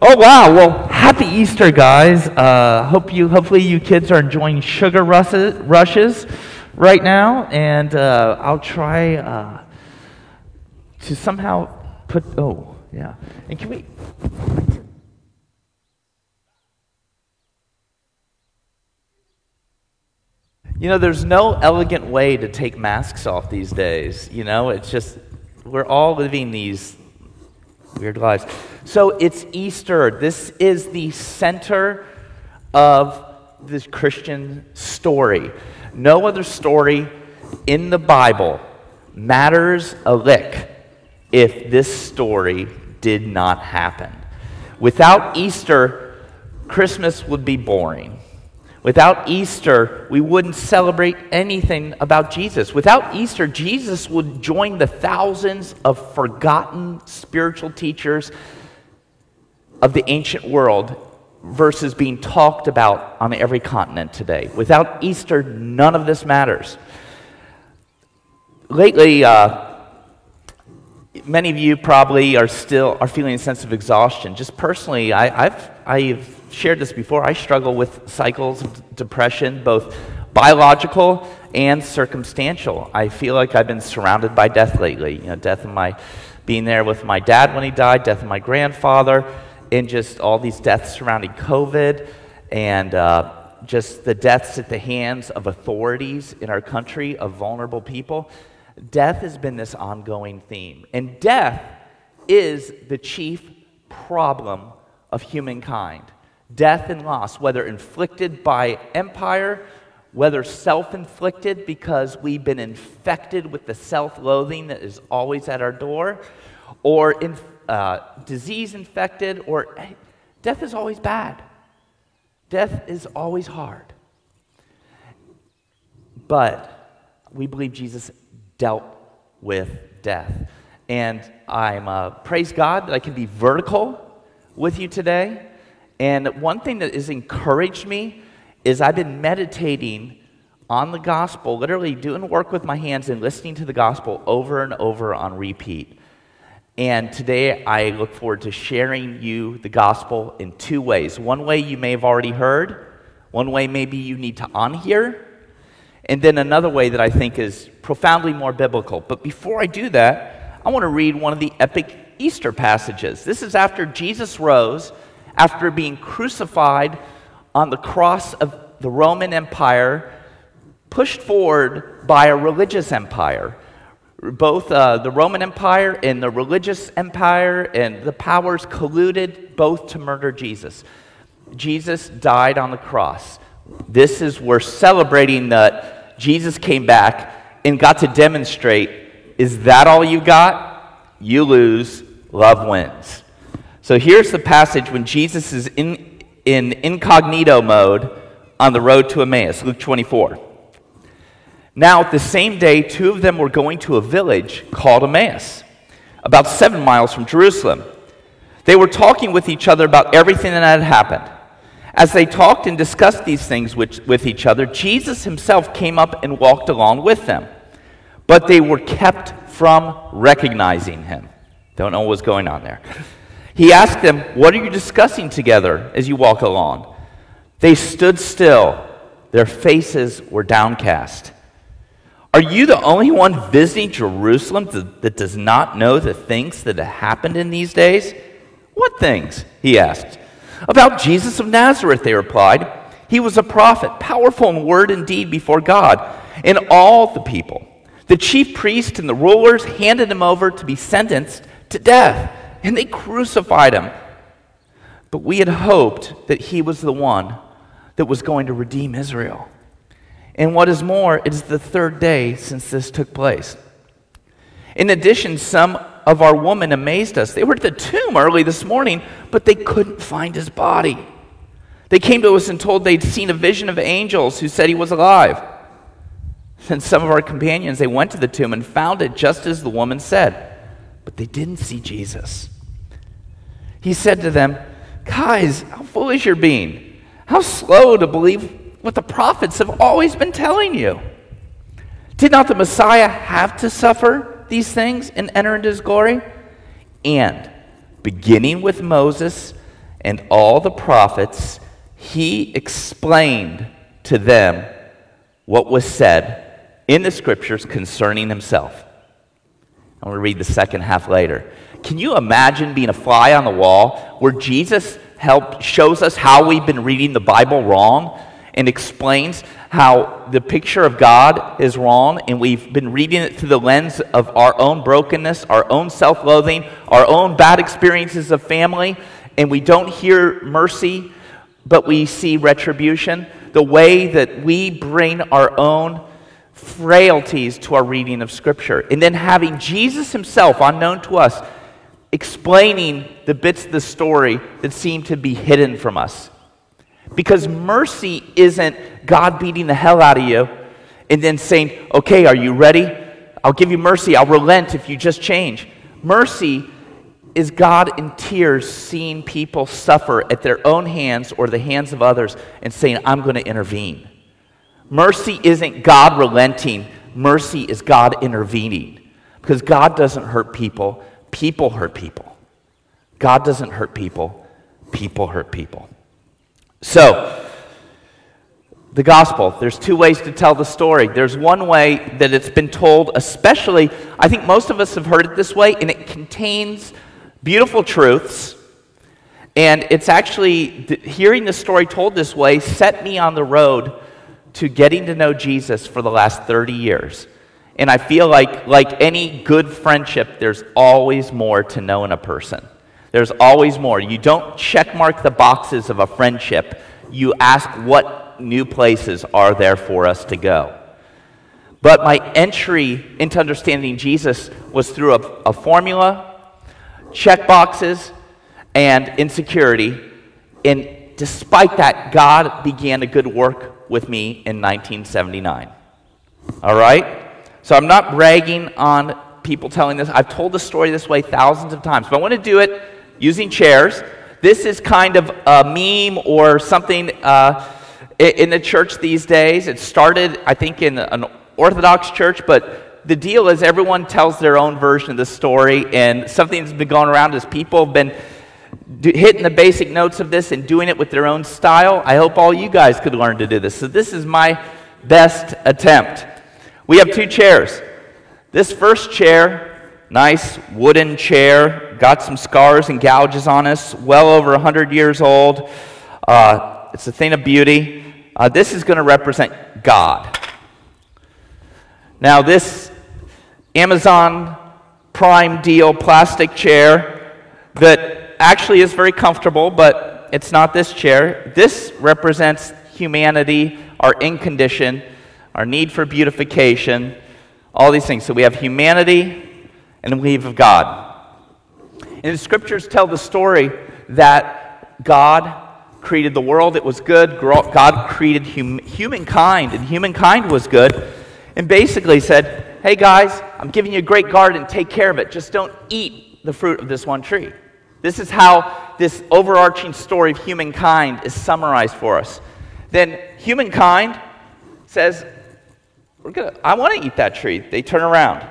Oh wow! Well, happy Easter, guys. Uh, hope you, hopefully, you kids are enjoying sugar rushes, rushes right now, and uh, I'll try uh, to somehow put. Oh, yeah. And can we? You know, there's no elegant way to take masks off these days. You know, it's just we're all living these weird lives. So it's Easter. This is the center of this Christian story. No other story in the Bible matters a lick if this story did not happen. Without Easter, Christmas would be boring. Without Easter, we wouldn't celebrate anything about Jesus. Without Easter, Jesus would join the thousands of forgotten spiritual teachers of the ancient world versus being talked about on every continent today. Without Easter, none of this matters. Lately, uh, many of you probably are still are feeling a sense of exhaustion. Just personally, I, I've I've shared this before. I struggle with cycles of depression, both biological and circumstantial. I feel like I've been surrounded by death lately. You know, death of my being there with my dad when he died, death of my grandfather, and just all these deaths surrounding COVID, and uh, just the deaths at the hands of authorities in our country of vulnerable people. Death has been this ongoing theme, and death is the chief problem of humankind death and loss, whether inflicted by empire, whether self inflicted because we've been infected with the self loathing that is always at our door, or in, uh, disease infected, or death is always bad. Death is always hard. But we believe Jesus dealt with death. And I'm, uh, praise God that I can be vertical with you today and one thing that has encouraged me is I've been meditating on the gospel, literally doing work with my hands and listening to the gospel over and over on repeat. And today I look forward to sharing you the gospel in two ways. One way you may have already heard, one way maybe you need to unhear, and then another way that I think is profoundly more biblical. But before I do that, I want to read one of the epic Easter passages. This is after Jesus rose after being crucified on the cross of the Roman Empire, pushed forward by a religious empire. Both uh, the Roman Empire and the religious empire and the powers colluded both to murder Jesus. Jesus died on the cross. This is, we're celebrating that Jesus came back and got to demonstrate is that all you got? You lose, love wins. So here's the passage when Jesus is in, in incognito mode on the road to Emmaus, Luke 24. Now, the same day, two of them were going to a village called Emmaus, about seven miles from Jerusalem. They were talking with each other about everything that had happened. As they talked and discussed these things with, with each other, Jesus himself came up and walked along with them. But they were kept from recognizing him. Don't know what's going on there. He asked them, What are you discussing together as you walk along? They stood still, their faces were downcast. Are you the only one visiting Jerusalem that does not know the things that have happened in these days? What things? He asked. About Jesus of Nazareth, they replied. He was a prophet, powerful in word and deed before God and all the people. The chief priests and the rulers handed him over to be sentenced to death and they crucified him. But we had hoped that he was the one that was going to redeem Israel. And what is more, it is the third day since this took place. In addition, some of our women amazed us. They were at the tomb early this morning, but they couldn't find his body. They came to us and told they'd seen a vision of angels who said he was alive. And some of our companions, they went to the tomb and found it just as the woman said but they didn't see Jesus. He said to them, Guys, how foolish you're being. How slow to believe what the prophets have always been telling you. Did not the Messiah have to suffer these things and enter into his glory? And beginning with Moses and all the prophets, he explained to them what was said in the scriptures concerning himself. I'm to read the second half later. Can you imagine being a fly on the wall where Jesus help, shows us how we've been reading the Bible wrong and explains how the picture of God is wrong, and we've been reading it through the lens of our own brokenness, our own self loathing, our own bad experiences of family, and we don't hear mercy, but we see retribution. The way that we bring our own frailties to our reading of Scripture. And then having Jesus himself, unknown to us, explaining the bits of the story that seem to be hidden from us. Because mercy isn't God beating the hell out of you and then saying, okay, are you ready? I'll give you mercy. I'll relent if you just change. Mercy is God in tears seeing people suffer at their own hands or the hands of others and saying, I'm going to intervene. Mercy isn't God relenting, mercy is God intervening. Because God doesn't hurt people, people hurt people. God doesn't hurt people, people hurt people. So, the gospel, there's two ways to tell the story. There's one way that it's been told, especially, I think most of us have heard it this way, and it contains beautiful truths. And it's actually, hearing the story told this way set me on the road to getting to know Jesus for the last 30 years. And I feel like, like any good friendship, there's always more to know in a person. There's always more. You don't check mark the boxes of a friendship, you ask what new places are there for us to go. But my entry into understanding Jesus was through a, a formula, check boxes, and insecurity. And despite that, God began a good work with me in 1979. All right? So I'm not bragging on people telling this. I've told the story this way thousands of times, but I want to do it using chairs. This is kind of a meme or something uh, in the church these days. It started, I think, in an Orthodox church, but the deal is everyone tells their own version of the story, and something that's been going around is people have been do, hitting the basic notes of this and doing it with their own style. I hope all you guys could learn to do this. So, this is my best attempt. We have two chairs. This first chair, nice wooden chair, got some scars and gouges on us, well over 100 years old. Uh, it's a thing of beauty. Uh, this is going to represent God. Now, this Amazon Prime deal plastic chair that actually is very comfortable, but it's not this chair. This represents humanity, our in condition, our need for beautification, all these things. So we have humanity and we have God. And the scriptures tell the story that God created the world, it was good. God created hum- humankind, and humankind was good. And basically said, Hey guys, I'm giving you a great garden, take care of it. Just don't eat the fruit of this one tree. This is how this overarching story of humankind is summarized for us. Then humankind says, We're gonna, I want to eat that tree. They turn around.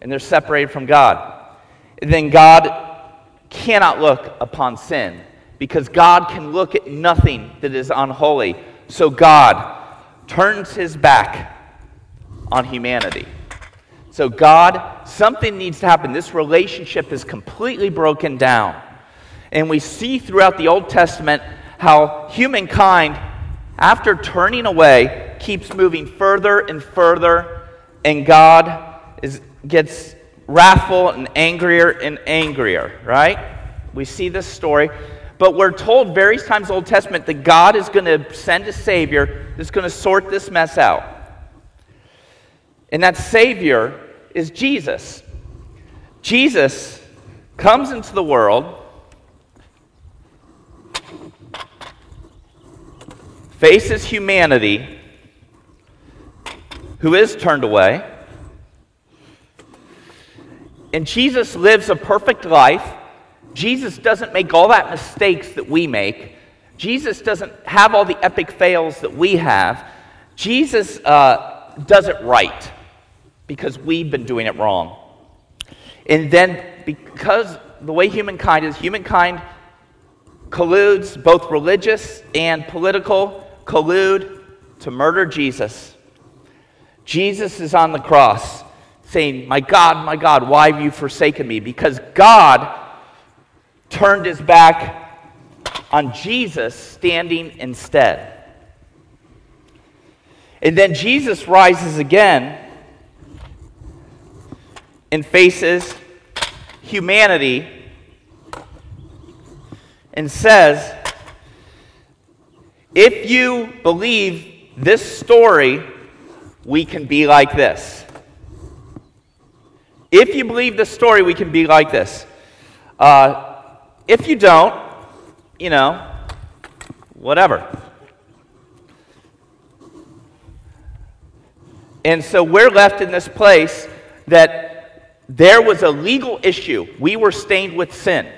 And they're separated from God. And then God cannot look upon sin because God can look at nothing that is unholy. So God turns his back on humanity. So, God, something needs to happen. This relationship is completely broken down. And we see throughout the Old Testament how humankind, after turning away, keeps moving further and further, and God is, gets wrathful and angrier and angrier, right? We see this story. But we're told various times in the Old Testament that God is going to send a Savior that's going to sort this mess out. And that Savior is Jesus. Jesus comes into the world, faces humanity who is turned away, and Jesus lives a perfect life. Jesus doesn't make all that mistakes that we make. Jesus doesn't have all the epic fails that we have. Jesus uh, does it right because we've been doing it wrong. And then, because the way humankind is, humankind colludes, both religious and political, collude to murder Jesus. Jesus is on the cross saying, My God, my God, why have you forsaken me? Because God turned his back on Jesus standing instead. And then Jesus rises again and faces humanity and says, If you believe this story, we can be like this. If you believe this story, we can be like this. Uh, if you don't, you know, whatever. And so we're left in this place that there was a legal issue. We were stained with sin.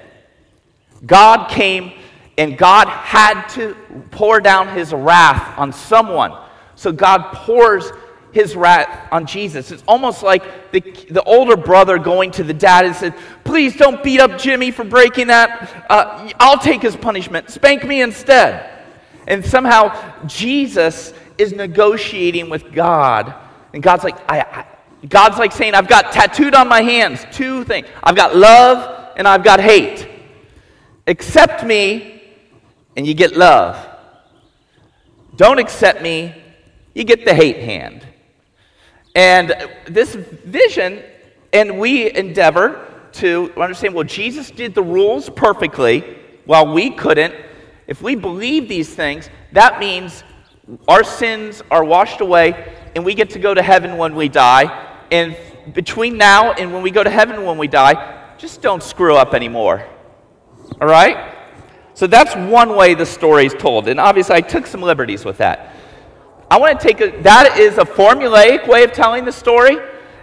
God came and God had to pour down his wrath on someone. So God pours his wrath on Jesus. It's almost like the, the older brother going to the dad and said, Please don't beat up Jimmy for breaking that. Uh, I'll take his punishment. Spank me instead. And somehow Jesus is negotiating with God. And God's like, I, I, God's like saying, I've got tattooed on my hands two things I've got love and I've got hate. Accept me and you get love. Don't accept me, you get the hate hand. And this vision, and we endeavor to understand well, Jesus did the rules perfectly while we couldn't. If we believe these things, that means our sins are washed away and we get to go to heaven when we die. And between now and when we go to heaven when we die, just don't screw up anymore. All right? So that's one way the story is told. And obviously, I took some liberties with that. I want to take a, that is a formulaic way of telling the story.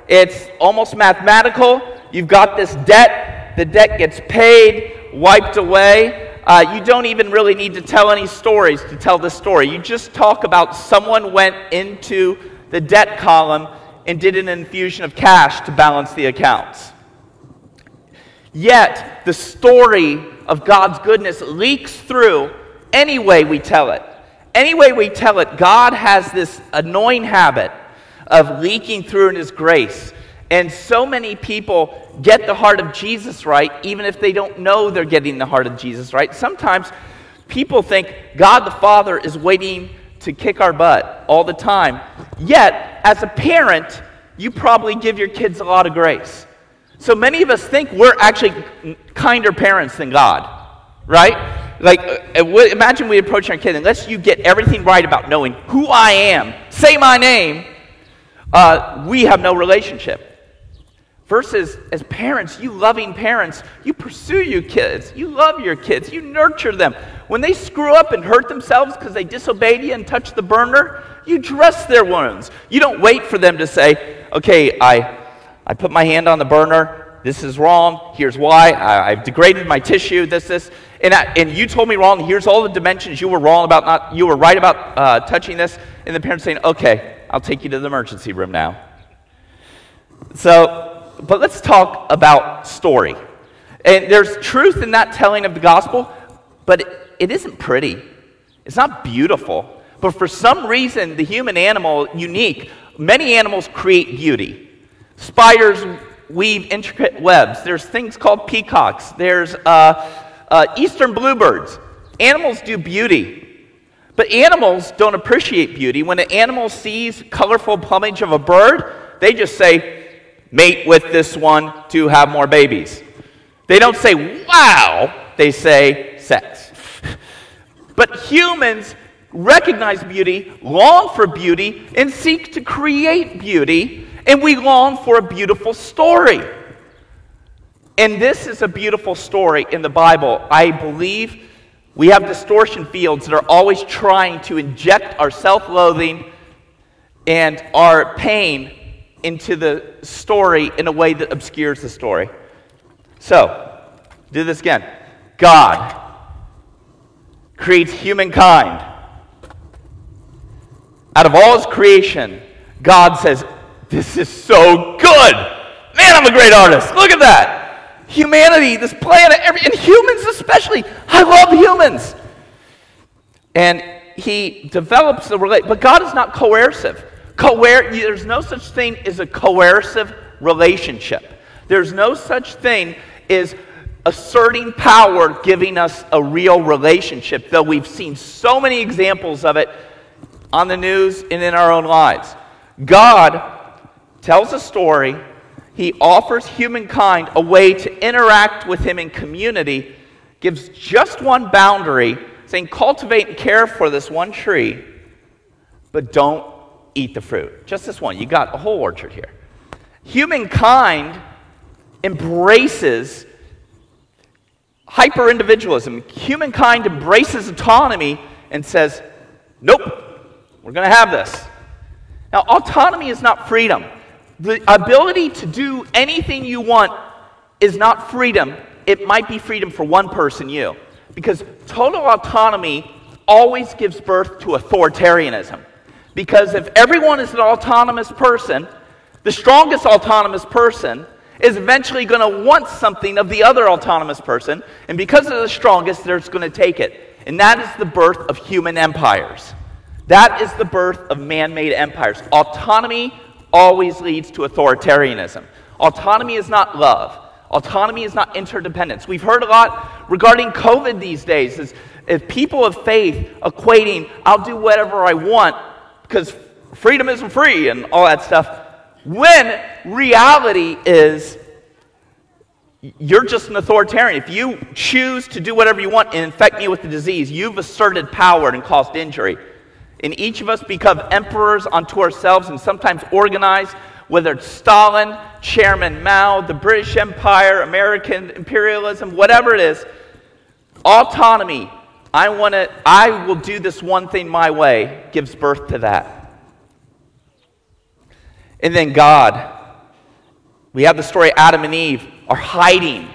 It's almost mathematical. You've got this debt, the debt gets paid, wiped away. Uh, you don't even really need to tell any stories to tell the story. You just talk about someone went into the debt column and did an infusion of cash to balance the accounts. Yet, the story of God's goodness leaks through any way we tell it. Any way we tell it, God has this annoying habit of leaking through in His grace. And so many people get the heart of Jesus right, even if they don't know they're getting the heart of Jesus right. Sometimes people think God the Father is waiting to kick our butt all the time. Yet, as a parent, you probably give your kids a lot of grace. So many of us think we're actually kinder parents than God, right? Like, uh, uh imagine we approach our kid, unless you get everything right about knowing who I am, say my name, uh, we have no relationship. Versus, as parents, you loving parents, you pursue your kids, you love your kids, you nurture them. When they screw up and hurt themselves because they disobeyed you and touched the burner, you dress their wounds. You don't wait for them to say, okay, I, I put my hand on the burner, this is wrong. Here's why. I, have degraded my tissue. This, this, and, I, and you told me wrong. Here's all the dimensions you were wrong about. Not you were right about uh, touching this. And the parents saying, "Okay, I'll take you to the emergency room now." So, but let's talk about story. And there's truth in that telling of the gospel, but it, it isn't pretty. It's not beautiful. But for some reason, the human animal, unique, many animals create beauty. Spiders weave intricate webs. There's things called peacocks. There's uh, uh, eastern bluebirds. Animals do beauty. But animals don't appreciate beauty. When an animal sees colorful plumage of a bird, they just say, mate with this one to have more babies. They don't say, wow, they say, sex. but humans recognize beauty, long for beauty, and seek to create beauty and we long for a beautiful story. And this is a beautiful story in the Bible. I believe we have distortion fields that are always trying to inject our self loathing and our pain into the story in a way that obscures the story. So, do this again. God creates humankind. Out of all his creation, God says, this is so good. Man, I'm a great artist. Look at that. humanity, this planet, every, and humans especially. I love humans. And he develops the relate, but God is not coercive. Coer- there's no such thing as a coercive relationship. There's no such thing as asserting power giving us a real relationship, though we've seen so many examples of it on the news and in our own lives. God tells a story, He offers humankind a way to interact with Him in community, gives just one boundary, saying, cultivate and care for this one tree, but don't eat the fruit. Just this one. You got a whole orchard here. Humankind embraces hyper individualism. Humankind embraces autonomy and says, nope, we're going to have this. Now, autonomy is not freedom. The ability to do anything you want is not freedom. It might be freedom for one person, you. Because total autonomy always gives birth to authoritarianism. Because if everyone is an autonomous person, the strongest autonomous person is eventually going to want something of the other autonomous person, and because they're the strongest, they're going to take it. And that is the birth of human empires. That is the birth of man made empires. Autonomy always leads to authoritarianism. Autonomy is not love. Autonomy is not interdependence. We've heard a lot regarding COVID these days is if people of faith equating, I'll do whatever I want because freedom isn't free and all that stuff, when reality is you're just an authoritarian. If you choose to do whatever you want and infect me with the disease, you've asserted power and caused injury. And each of us become emperors unto ourselves and sometimes organize, whether it's Stalin, Chairman Mao, the British Empire, American imperialism, whatever it is. Autonomy, I want to, I will do this one thing my way, gives birth to that. And then God, we have the story Adam and Eve are hiding.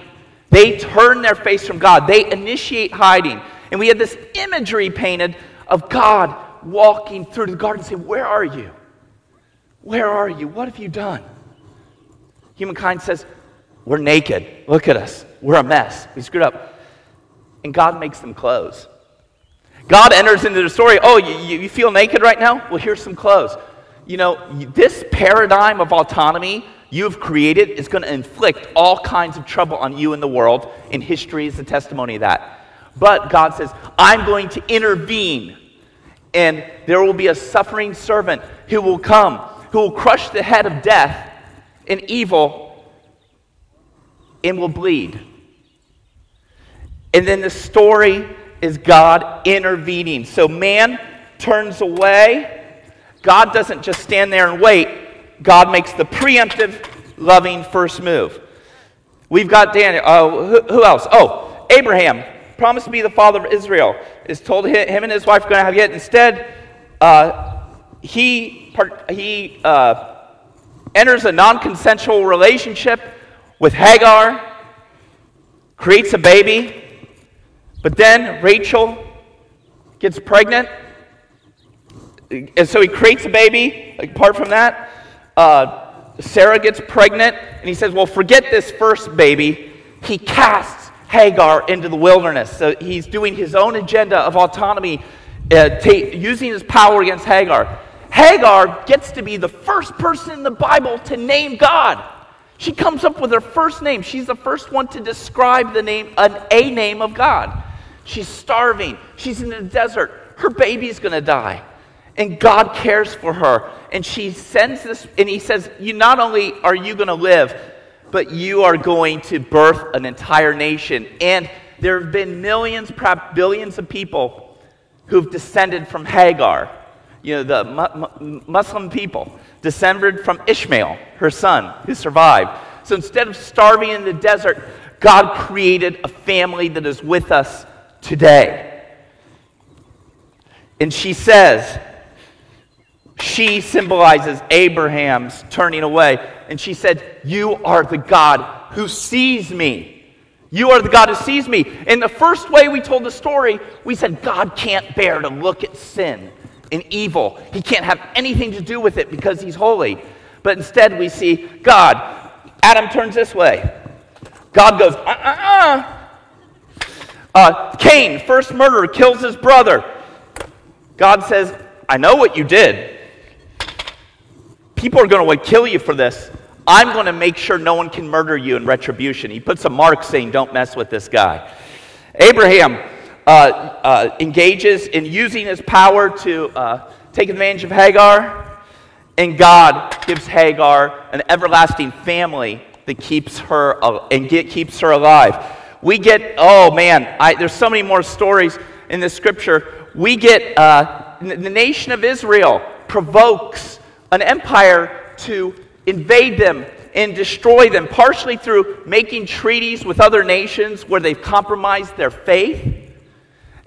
They turn their face from God, they initiate hiding. And we have this imagery painted of God walking through the garden saying, Where are you? Where are you? What have you done? Humankind says, We're naked. Look at us. We're a mess. We screwed up. And God makes them clothes. God enters into the story. Oh, you, you feel naked right now? Well, here's some clothes. You know, this paradigm of autonomy you have created is going to inflict all kinds of trouble on you in the world, and history is the testimony of that. But God says, I'm going to intervene and there will be a suffering servant who will come, who will crush the head of death and evil and will bleed. And then the story is God intervening. So man turns away. God doesn't just stand there and wait. God makes the preemptive, loving first move. We've got Daniel. Uh, who, who else? Oh, Abraham promised to be the father of Israel, is told him and his wife are going to have yet. Instead, uh, he, he uh, enters a non consensual relationship with Hagar, creates a baby, but then Rachel gets pregnant. And so he creates a baby. Apart from that, uh, Sarah gets pregnant, and he says, Well, forget this first baby. He casts Hagar into the wilderness. So he's doing his own agenda of autonomy, uh, t- using his power against Hagar. Hagar gets to be the first person in the Bible to name God. She comes up with her first name. She's the first one to describe the name, an, a name of God. She's starving. She's in the desert. Her baby's going to die. And God cares for her. And she sends this, and he says, You not only are you going to live, but you are going to birth an entire nation. And there have been millions, perhaps billions of people who've descended from Hagar, you know, the mu- Muslim people, descended from Ishmael, her son, who survived. So instead of starving in the desert, God created a family that is with us today. And she says, she symbolizes Abraham's turning away. And she said, You are the God who sees me. You are the God who sees me. In the first way we told the story, we said God can't bear to look at sin and evil. He can't have anything to do with it because he's holy. But instead, we see God. Adam turns this way. God goes, uh uh uh. Uh Cain, first murderer, kills his brother. God says, I know what you did. People are going to kill you for this. I'm going to make sure no one can murder you in retribution. He puts a mark saying, Don't mess with this guy. Abraham uh, uh, engages in using his power to uh, take advantage of Hagar, and God gives Hagar an everlasting family that keeps her and get, keeps her alive. We get, oh man, I, there's so many more stories in the scripture. We get uh, the nation of Israel provokes an empire to invade them and destroy them, partially through making treaties with other nations where they've compromised their faith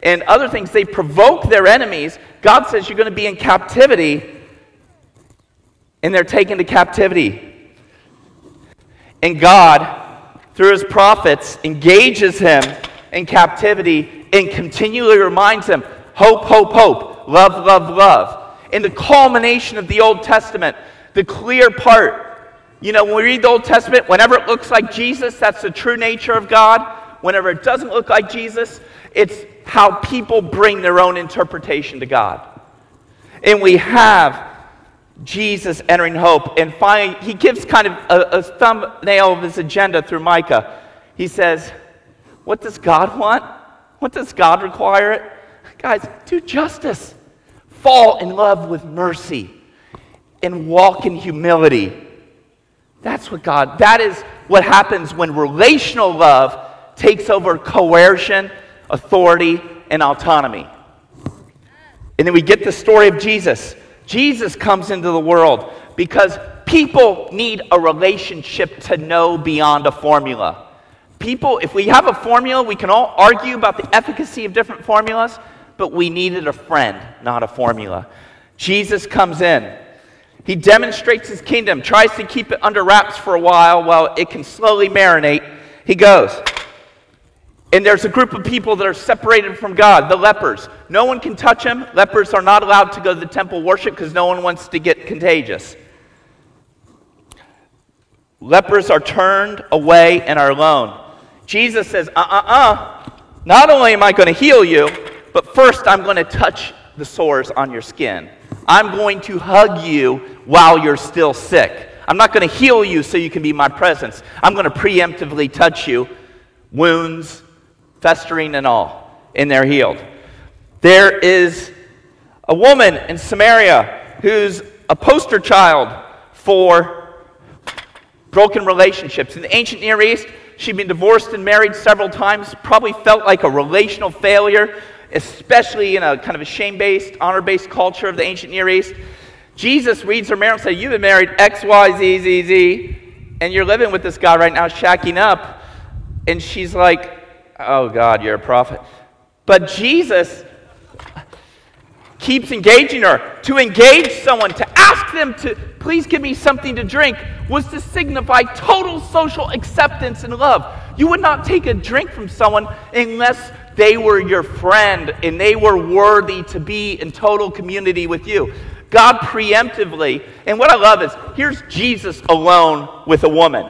and other things. They provoke their enemies. God says you're going to be in captivity, and they're taken to captivity. And God, through his prophets, engages him in captivity and continually reminds him hope, hope, hope, love, love, love. In the culmination of the Old Testament, the clear part. You know, when we read the Old Testament, whenever it looks like Jesus, that's the true nature of God. Whenever it doesn't look like Jesus, it's how people bring their own interpretation to God. And we have Jesus entering hope. And finally, he gives kind of a, a thumbnail of his agenda through Micah. He says, What does God want? What does God require it? Guys, do justice. Fall in love with mercy and walk in humility. That's what God, that is what happens when relational love takes over coercion, authority, and autonomy. And then we get the story of Jesus. Jesus comes into the world because people need a relationship to know beyond a formula. People, if we have a formula, we can all argue about the efficacy of different formulas, but we needed a friend, not a formula. Jesus comes in. He demonstrates his kingdom, tries to keep it under wraps for a while while it can slowly marinate. He goes. And there's a group of people that are separated from God, the lepers. No one can touch them. Lepers are not allowed to go to the temple worship because no one wants to get contagious. Lepers are turned away and are alone. Jesus says, uh uh uh, not only am I going to heal you, but first I'm going to touch the sores on your skin. I'm going to hug you while you're still sick. I'm not going to heal you so you can be my presence. I'm going to preemptively touch you, wounds, festering and all, and they're healed. There is a woman in Samaria who's a poster child for broken relationships. In the ancient Near East, she'd been divorced and married several times, probably felt like a relational failure especially in a kind of a shame based, honor based culture of the ancient Near East. Jesus reads her marriage and says, You've been married X, Y, Z, Z, Z, and you're living with this guy right now, shacking up. And she's like, Oh, God, you're a prophet. But Jesus keeps engaging her. To engage someone, to ask them to please give me something to drink, was to signify total social acceptance and love. You would not take a drink from someone unless they were your friend and they were worthy to be in total community with you. God preemptively, and what I love is here's Jesus alone with a woman.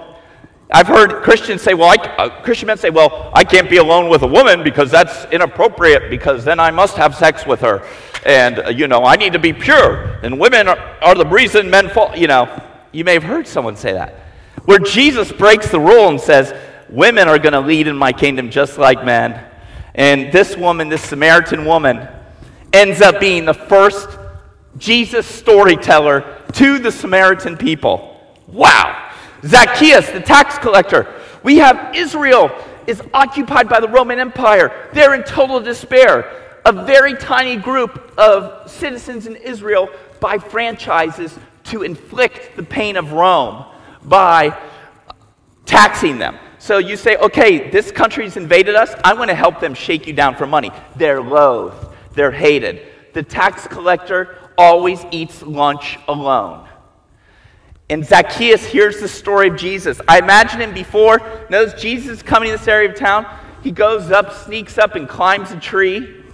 I've heard Christians say, well, I, uh, Christian men say, well, I can't be alone with a woman because that's inappropriate because then I must have sex with her. And, uh, you know, I need to be pure. And women are, are the reason men fall. You know, you may have heard someone say that. Where Jesus breaks the rule and says, women are going to lead in my kingdom just like men. And this woman, this Samaritan woman, ends up being the first Jesus storyteller to the Samaritan people. Wow. Zacchaeus, the tax collector. We have Israel is occupied by the Roman Empire. They're in total despair. A very tiny group of citizens in Israel buy franchises to inflict the pain of Rome by taxing them. So you say, okay, this country's invaded us. I want to help them shake you down for money. They're loathed, they're hated. The tax collector always eats lunch alone. And Zacchaeus hears the story of Jesus. I imagine him before, knows Jesus coming to this area of town. He goes up, sneaks up, and climbs a tree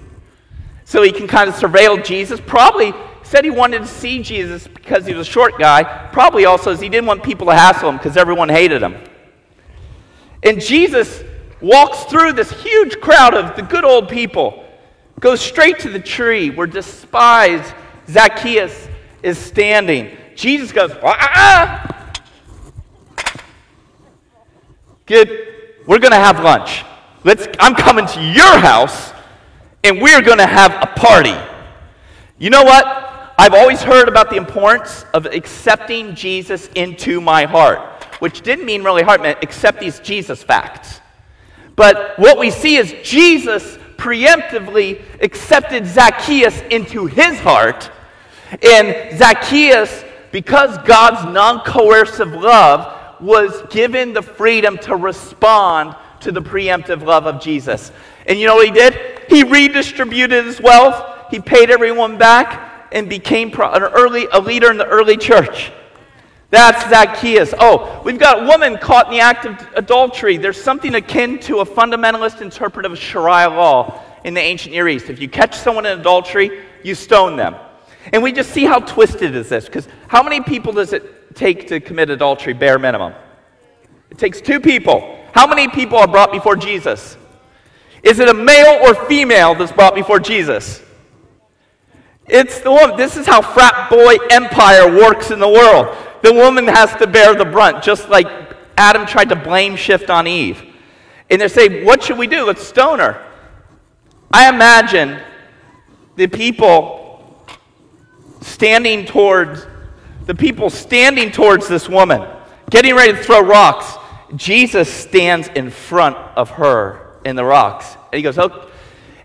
so he can kind of surveil Jesus. Probably said he wanted to see Jesus because he was a short guy. Probably also he didn't want people to hassle him because everyone hated him. And Jesus walks through this huge crowd of the good old people, goes straight to the tree where despised Zacchaeus is standing. Jesus goes, ah, ah, ah. Good. We're going to have lunch. Let's, I'm coming to your house, and we're going to have a party. You know what? I've always heard about the importance of accepting Jesus into my heart, which didn't mean really heart, meant accept these Jesus facts. But what we see is Jesus preemptively accepted Zacchaeus into his heart. And Zacchaeus, because God's non coercive love, was given the freedom to respond to the preemptive love of Jesus. And you know what he did? He redistributed his wealth, he paid everyone back, and became an early, a leader in the early church. That's Zacchaeus. Oh, we've got a woman caught in the act of adultery. There's something akin to a fundamentalist interpretive Sharia law in the ancient Near East. If you catch someone in adultery, you stone them. And we just see how twisted is this, because how many people does it take to commit adultery, bare minimum? It takes two people. How many people are brought before Jesus? Is it a male or female that's brought before Jesus? It's the woman. This is how frat boy empire works in the world. The woman has to bear the brunt, just like Adam tried to blame shift on Eve. And they say, What should we do? Let's stone her. I imagine the people standing towards the people standing towards this woman, getting ready to throw rocks. Jesus stands in front of her in the rocks. And he goes, Oh,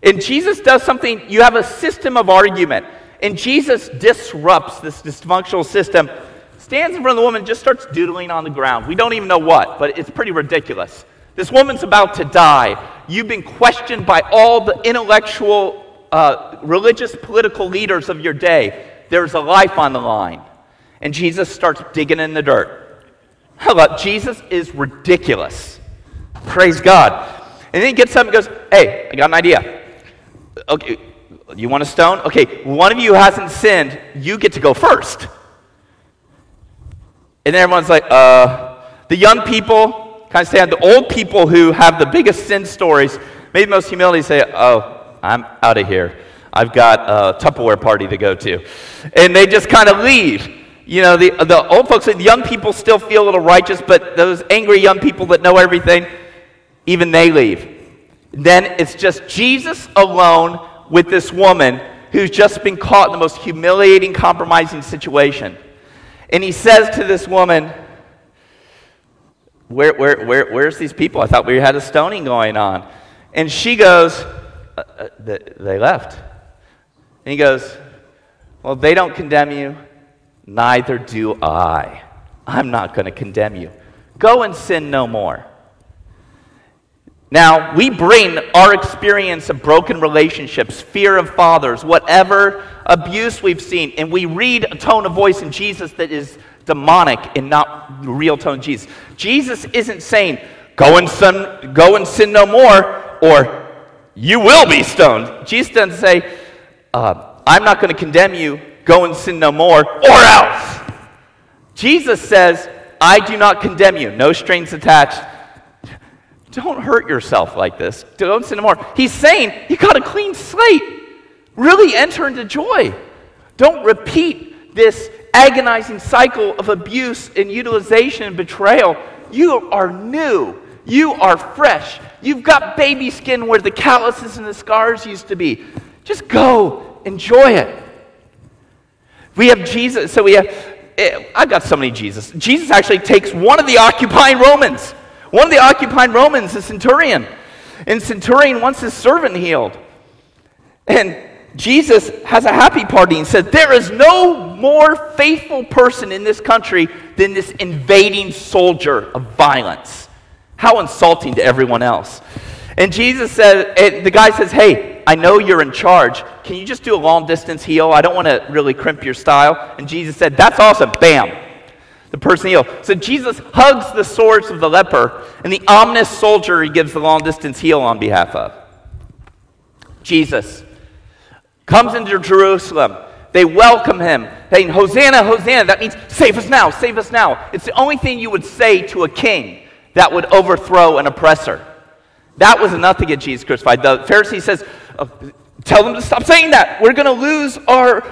and Jesus does something, you have a system of argument. And Jesus disrupts this dysfunctional system, stands in front of the woman, just starts doodling on the ground. We don't even know what, but it's pretty ridiculous. This woman's about to die. You've been questioned by all the intellectual, uh, religious, political leaders of your day. There's a life on the line. And Jesus starts digging in the dirt. Hello, Jesus is ridiculous. Praise God. And then he gets up and goes, Hey, I got an idea okay, you want a stone? Okay, one of you hasn't sinned, you get to go first. And everyone's like, uh, the young people kind of stand, the old people who have the biggest sin stories, maybe most humility say, oh, I'm out of here. I've got a Tupperware party to go to. And they just kind of leave. You know, the, the old folks, the young people still feel a little righteous, but those angry young people that know everything, even they leave then it's just Jesus alone with this woman who's just been caught in the most humiliating, compromising situation. And he says to this woman, where, where, where, Where's these people? I thought we had a stoning going on. And she goes, uh, uh, They left. And he goes, Well, they don't condemn you, neither do I. I'm not going to condemn you. Go and sin no more. Now, we bring our experience of broken relationships, fear of fathers, whatever abuse we've seen, and we read a tone of voice in Jesus that is demonic and not real tone of Jesus. Jesus isn't saying, go and sin, go and sin no more, or you will be stoned. Jesus doesn't say, uh, I'm not going to condemn you, go and sin no more, or else. Jesus says, I do not condemn you, no strings attached don't hurt yourself like this. Don't sin no more. He's saying you got a clean slate. Really enter into joy. Don't repeat this agonizing cycle of abuse and utilization and betrayal. You are new. You are fresh. You've got baby skin where the calluses and the scars used to be. Just go, enjoy it. We have Jesus. So we have, eh, I've got so many Jesus. Jesus actually takes one of the occupying Romans one of the occupying Romans, a centurion. And centurion wants his servant healed. And Jesus has a happy party and said, There is no more faithful person in this country than this invading soldier of violence. How insulting to everyone else. And Jesus said, the guy says, Hey, I know you're in charge. Can you just do a long distance heal? I don't want to really crimp your style. And Jesus said, That's awesome. Bam the person healed. So Jesus hugs the swords of the leper, and the ominous soldier he gives the long distance heal on behalf of. Jesus comes into Jerusalem. They welcome him, saying, Hosanna, Hosanna. That means save us now, save us now. It's the only thing you would say to a king. that would overthrow an oppressor. That was enough to get Jesus crucified. The Pharisee says, Tell them to stop saying that. We're going to lose our,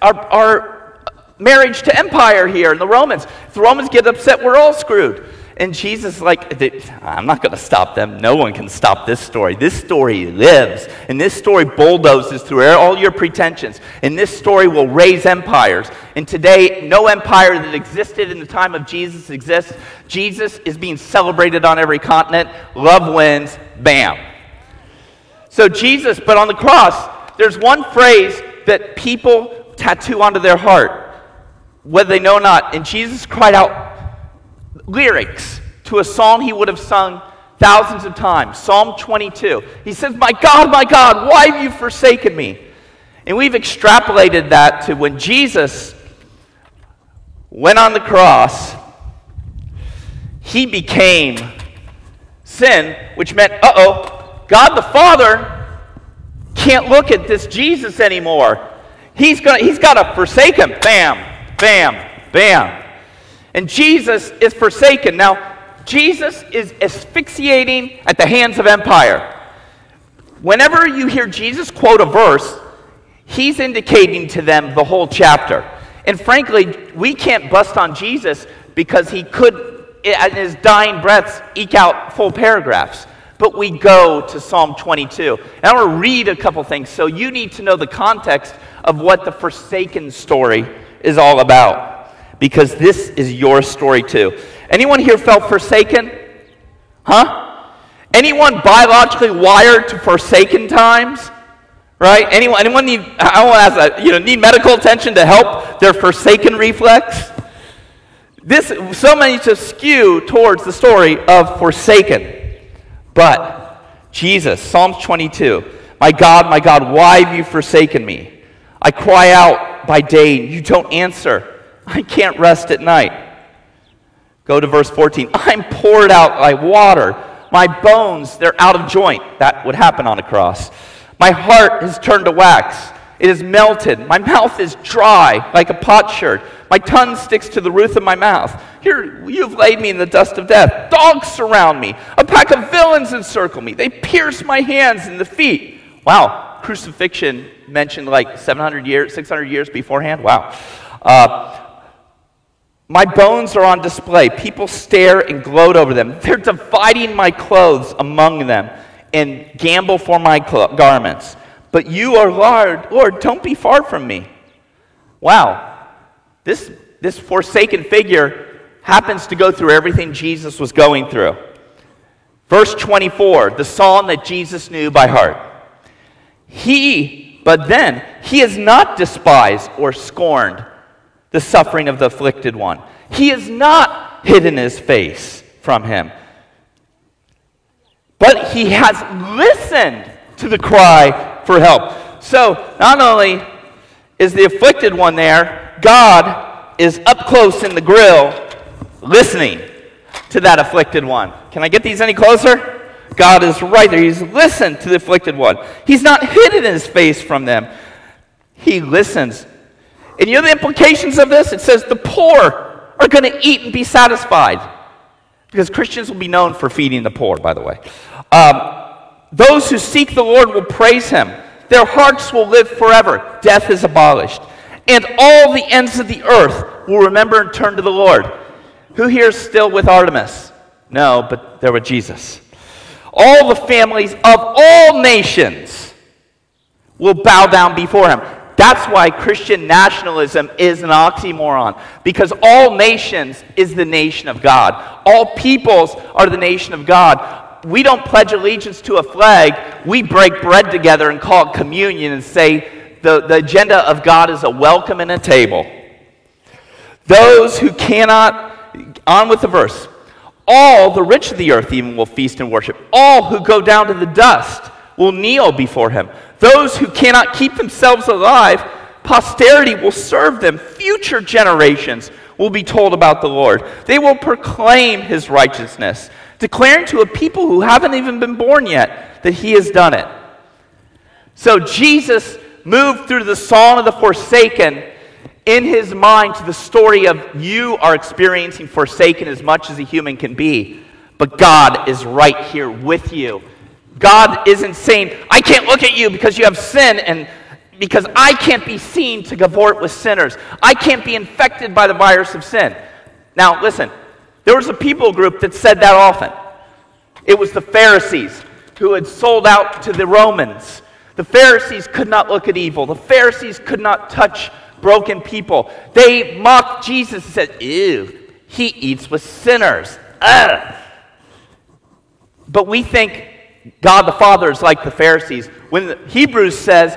our, our marriage to empire here in the Romans. If the Romans get upset, we're all screwed. And Jesus like, I'm not going to stop them. No one can stop this story. This story lives. And this story bulldozes through all your pretensions. And this story will raise empires. And today, no empire that existed in the time of Jesus exists. Jesus is being celebrated on every continent. Love wins. Bam. So, Jesus, but on the cross, there's one phrase that people tattoo onto their heart, whether they know or not. And Jesus cried out, lyrics to a song he would have sung thousands of times Psalm 22. He says, My God, my God, why have you forsaken me? And we've extrapolated that to when Jesus went on the cross, he became sin, which meant, uh oh, God the Father can't look at this Jesus anymore. He's, gonna, he's got to forsake him. Bam, bam, bam and Jesus is forsaken. Now, Jesus is asphyxiating at the hands of empire. Whenever you hear Jesus quote a verse, he's indicating to them the whole chapter. And frankly, we can't bust on Jesus because he could, in his dying breaths, eke out full paragraphs. But we go to Psalm 22. And I want to read a couple things. So you need to know the context of what the forsaken story is all about because this is your story too. Anyone here felt forsaken? Huh? Anyone biologically wired to forsaken times? Right? Anyone, anyone need, I want to ask that, you know, need medical attention to help their forsaken reflex? This, so many to skew towards the story of forsaken. But Jesus, Psalms 22, my God, my God, why have you forsaken me? I cry out by day, you don't answer. I can't rest at night. Go to verse 14. I'm poured out like water. My bones, they're out of joint. That would happen on a cross. My heart has turned to wax. It is melted. My mouth is dry like a potsherd. My tongue sticks to the roof of my mouth. Here, you've laid me in the dust of death. Dogs surround me. A pack of villains encircle me. They pierce my hands and the feet. Wow, crucifixion mentioned like 700 years, 600 years beforehand. Wow. Uh, my bones are on display. People stare and gloat over them. They're dividing my clothes among them and gamble for my cl- garments. But you are Lord, Lord, don't be far from me. Wow. This, this forsaken figure happens to go through everything Jesus was going through. Verse 24, the psalm that Jesus knew by heart. He, but then, he is not despised or scorned the suffering of the afflicted one. He has not hidden his face from him, but he has listened to the cry for help. So, not only is the afflicted one there, God is up close in the grill listening to that afflicted one. Can I get these any closer? God is right there. He's listened to the afflicted one. He's not hidden his face from them. He listens and you know the implications of this? It says the poor are going to eat and be satisfied. Because Christians will be known for feeding the poor, by the way. Um, those who seek the Lord will praise him. Their hearts will live forever. Death is abolished. And all the ends of the earth will remember and turn to the Lord. Who here is still with Artemis? No, but they're with Jesus. All the families of all nations will bow down before him. That's why Christian nationalism is an oxymoron, because all nations is the nation of God. All peoples are the nation of God. We don't pledge allegiance to a flag, we break bread together and call it communion and say the, the agenda of God is a welcome and a table. Those who cannot, on with the verse, all the rich of the earth even will feast and worship. All who go down to the dust will kneel before him. Those who cannot keep themselves alive, posterity will serve them. Future generations will be told about the Lord. They will proclaim his righteousness, declaring to a people who haven't even been born yet that he has done it. So Jesus moved through the song of the forsaken in his mind to the story of you are experiencing forsaken as much as a human can be. but God is right here with you. God isn't saying, I can't look at you because you have sin and because I can't be seen to cavort with sinners. I can't be infected by the virus of sin. Now, listen, there was a people group that said that often. It was the Pharisees who had sold out to the Romans. The Pharisees could not look at evil, the Pharisees could not touch broken people. They mocked Jesus and said, Ew, he eats with sinners. Ugh. But we think God the Father is like the Pharisees. When the Hebrews says,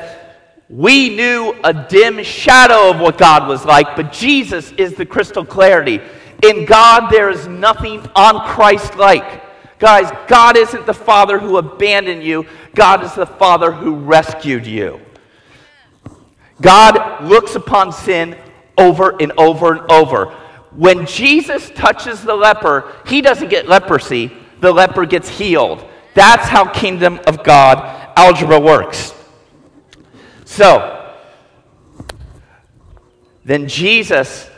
we knew a dim shadow of what God was like, but Jesus is the crystal clarity. In God, there is nothing on Christ like. Guys, God isn't the Father who abandoned you, God is the Father who rescued you. God looks upon sin over and over and over. When Jesus touches the leper, he doesn't get leprosy, the leper gets healed. That's how kingdom of God algebra works. So, then Jesus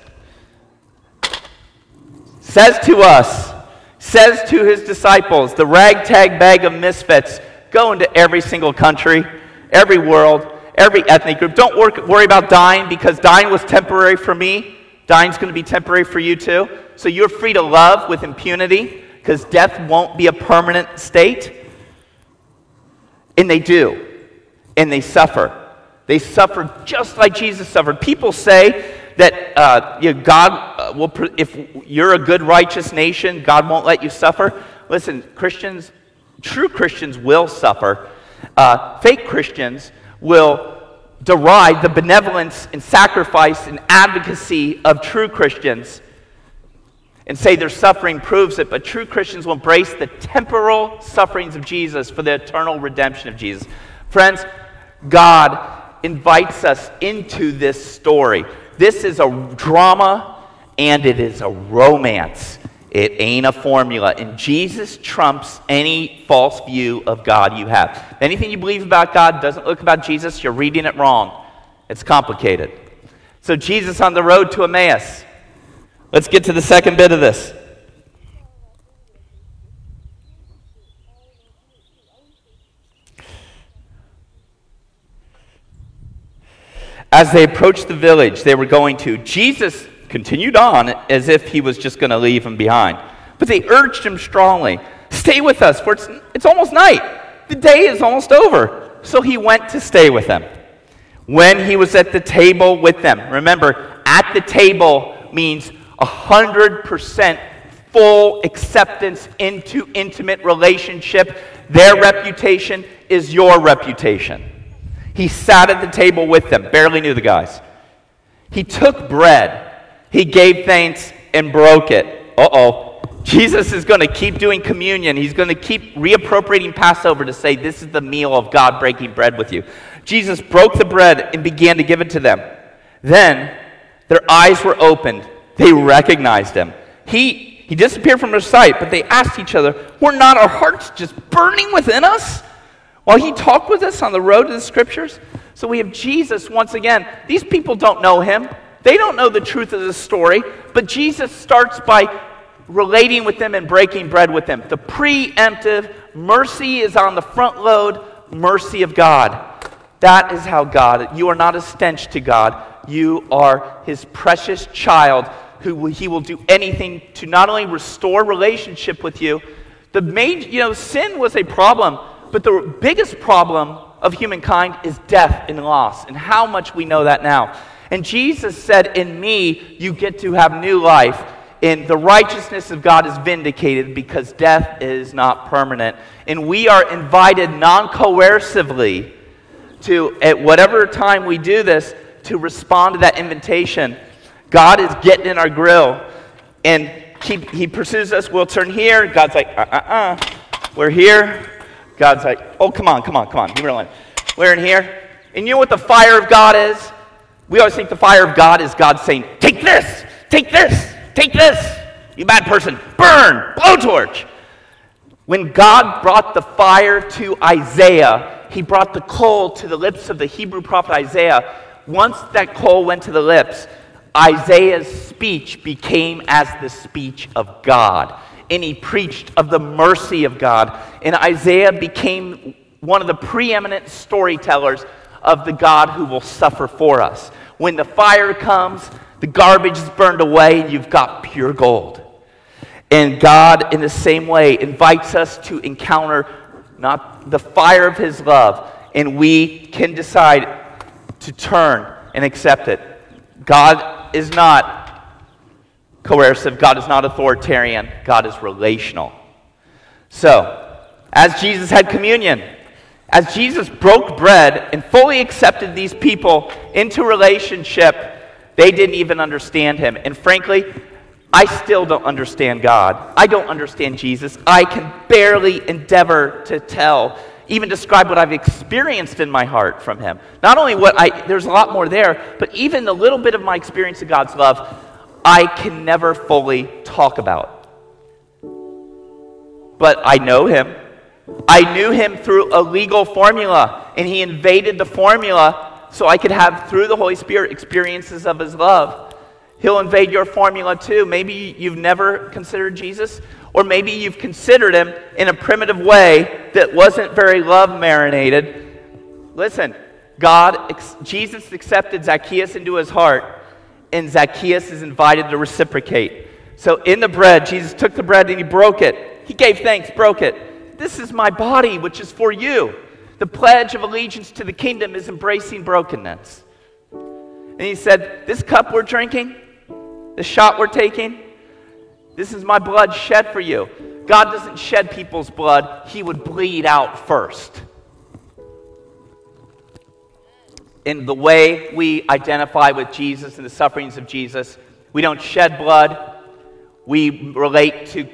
says to us, says to his disciples, the ragtag bag of misfits, go into every single country, every world, every ethnic group. Don't work, worry about dying because dying was temporary for me. Dying's going to be temporary for you too. So you're free to love with impunity because death won't be a permanent state. And they do. And they suffer. They suffer just like Jesus suffered. People say that uh, you know, God uh, will, if you're a good, righteous nation, God won't let you suffer. Listen, Christians, true Christians will suffer. Uh, fake Christians will deride the benevolence and sacrifice and advocacy of true Christians and say their suffering proves it, but true Christians will embrace the temporal sufferings of Jesus for the eternal redemption of Jesus. Friends, God invites us into this story. This is a drama and it is a romance. It ain't a formula. And Jesus trumps any false view of God you have. Anything you believe about God doesn't look about Jesus, you're reading it wrong. It's complicated. So, Jesus on the road to Emmaus. Let's get to the second bit of this. As they approached the village they were going to, Jesus continued on as if he was just going to leave them behind. But they urged him strongly, Stay with us, for it's, it's almost night. The day is almost over. So he went to stay with them. When he was at the table with them, remember, at the table means 100% full acceptance into intimate relationship. Their reputation is your reputation. He sat at the table with them, barely knew the guys. He took bread he gave thanks and broke it. Uh oh. Jesus is going to keep doing communion. He's going to keep reappropriating Passover to say, This is the meal of God breaking bread with you. Jesus broke the bread and began to give it to them. Then their eyes were opened. They recognized him. He, he disappeared from their sight, but they asked each other, Were not our hearts just burning within us while he talked with us on the road to the scriptures? So we have Jesus once again. These people don't know him. They don't know the truth of the story, but Jesus starts by relating with them and breaking bread with them. The preemptive mercy is on the front load, mercy of God. That is how God, you are not a stench to God. You are his precious child who he will do anything to not only restore relationship with you. The main, you know, sin was a problem, but the biggest problem of humankind is death and loss, and how much we know that now. And Jesus said, In me, you get to have new life. And the righteousness of God is vindicated because death is not permanent. And we are invited non coercively to, at whatever time we do this, to respond to that invitation. God is getting in our grill. And he, he pursues us. We'll turn here. God's like, uh uh uh. We're here. God's like, oh, come on, come on, come on. We're in here. And you know what the fire of God is? We always think the fire of God is God saying, Take this, take this, take this, you bad person, burn, blowtorch. When God brought the fire to Isaiah, he brought the coal to the lips of the Hebrew prophet Isaiah. Once that coal went to the lips, Isaiah's speech became as the speech of God. And he preached of the mercy of God. And Isaiah became one of the preeminent storytellers of the God who will suffer for us. When the fire comes, the garbage is burned away, and you've got pure gold. And God, in the same way, invites us to encounter not the fire of His love, and we can decide to turn and accept it. God is not coercive, God is not authoritarian, God is relational. So, as Jesus had communion, as Jesus broke bread and fully accepted these people into relationship, they didn't even understand him. And frankly, I still don't understand God. I don't understand Jesus. I can barely endeavor to tell, even describe what I've experienced in my heart from him. Not only what I, there's a lot more there, but even the little bit of my experience of God's love, I can never fully talk about. But I know him. I knew him through a legal formula, and he invaded the formula so I could have, through the Holy Spirit, experiences of his love. He'll invade your formula too. Maybe you've never considered Jesus, or maybe you've considered him in a primitive way that wasn't very love marinated. Listen, God, Jesus accepted Zacchaeus into his heart, and Zacchaeus is invited to reciprocate. So in the bread, Jesus took the bread and he broke it. He gave thanks, broke it. This is my body, which is for you. The pledge of allegiance to the kingdom is embracing brokenness. And he said, This cup we're drinking, the shot we're taking, this is my blood shed for you. God doesn't shed people's blood, He would bleed out first. In the way we identify with Jesus and the sufferings of Jesus, we don't shed blood, we relate to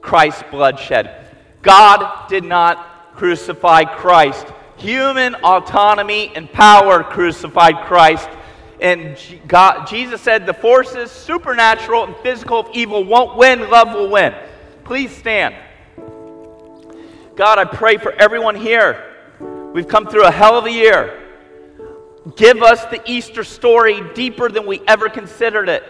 Christ's bloodshed. God did not crucify Christ. Human autonomy and power crucified Christ. And God, Jesus said the forces, supernatural and physical of evil, won't win, love will win. Please stand. God, I pray for everyone here. We've come through a hell of a year. Give us the Easter story deeper than we ever considered it.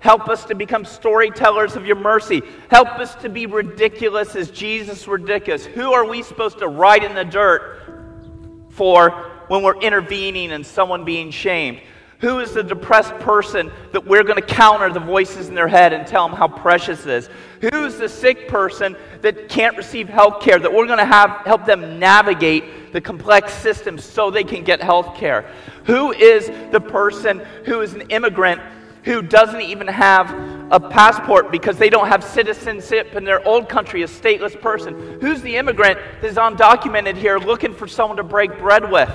Help us to become storytellers of your mercy. Help us to be ridiculous as Jesus ridiculous. Who are we supposed to write in the dirt for when we're intervening and someone being shamed? Who is the depressed person that we're going to counter the voices in their head and tell them how precious it is? Who's the sick person that can't receive health care that we're going to have help them navigate the complex systems so they can get health care? Who is the person who is an immigrant who doesn't even have a passport because they don't have citizenship in their old country, a stateless person? Who's the immigrant that is undocumented here looking for someone to break bread with?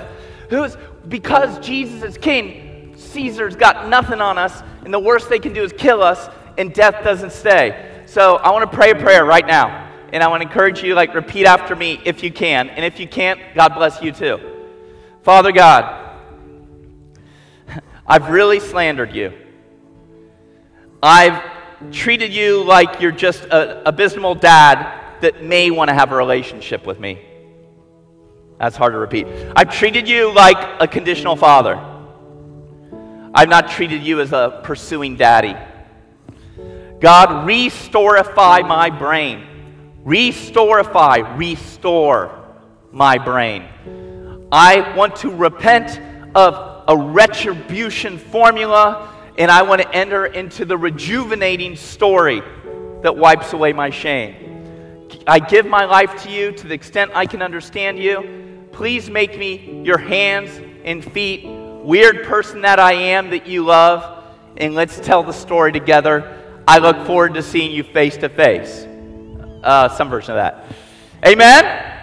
Who's, because Jesus is king, Caesar's got nothing on us, and the worst they can do is kill us, and death doesn't stay. So I want to pray a prayer right now. And I want to encourage you, like, repeat after me if you can. And if you can't, God bless you too. Father God, I've really slandered you. I've treated you like you're just an abysmal dad that may want to have a relationship with me. That's hard to repeat. I've treated you like a conditional father. I've not treated you as a pursuing daddy. God, restorify my brain. Restorify, restore my brain. I want to repent of a retribution formula and I want to enter into the rejuvenating story that wipes away my shame. I give my life to you to the extent I can understand you. Please make me your hands and feet, weird person that I am that you love, and let's tell the story together. I look forward to seeing you face to face. Uh, some version of that. Amen?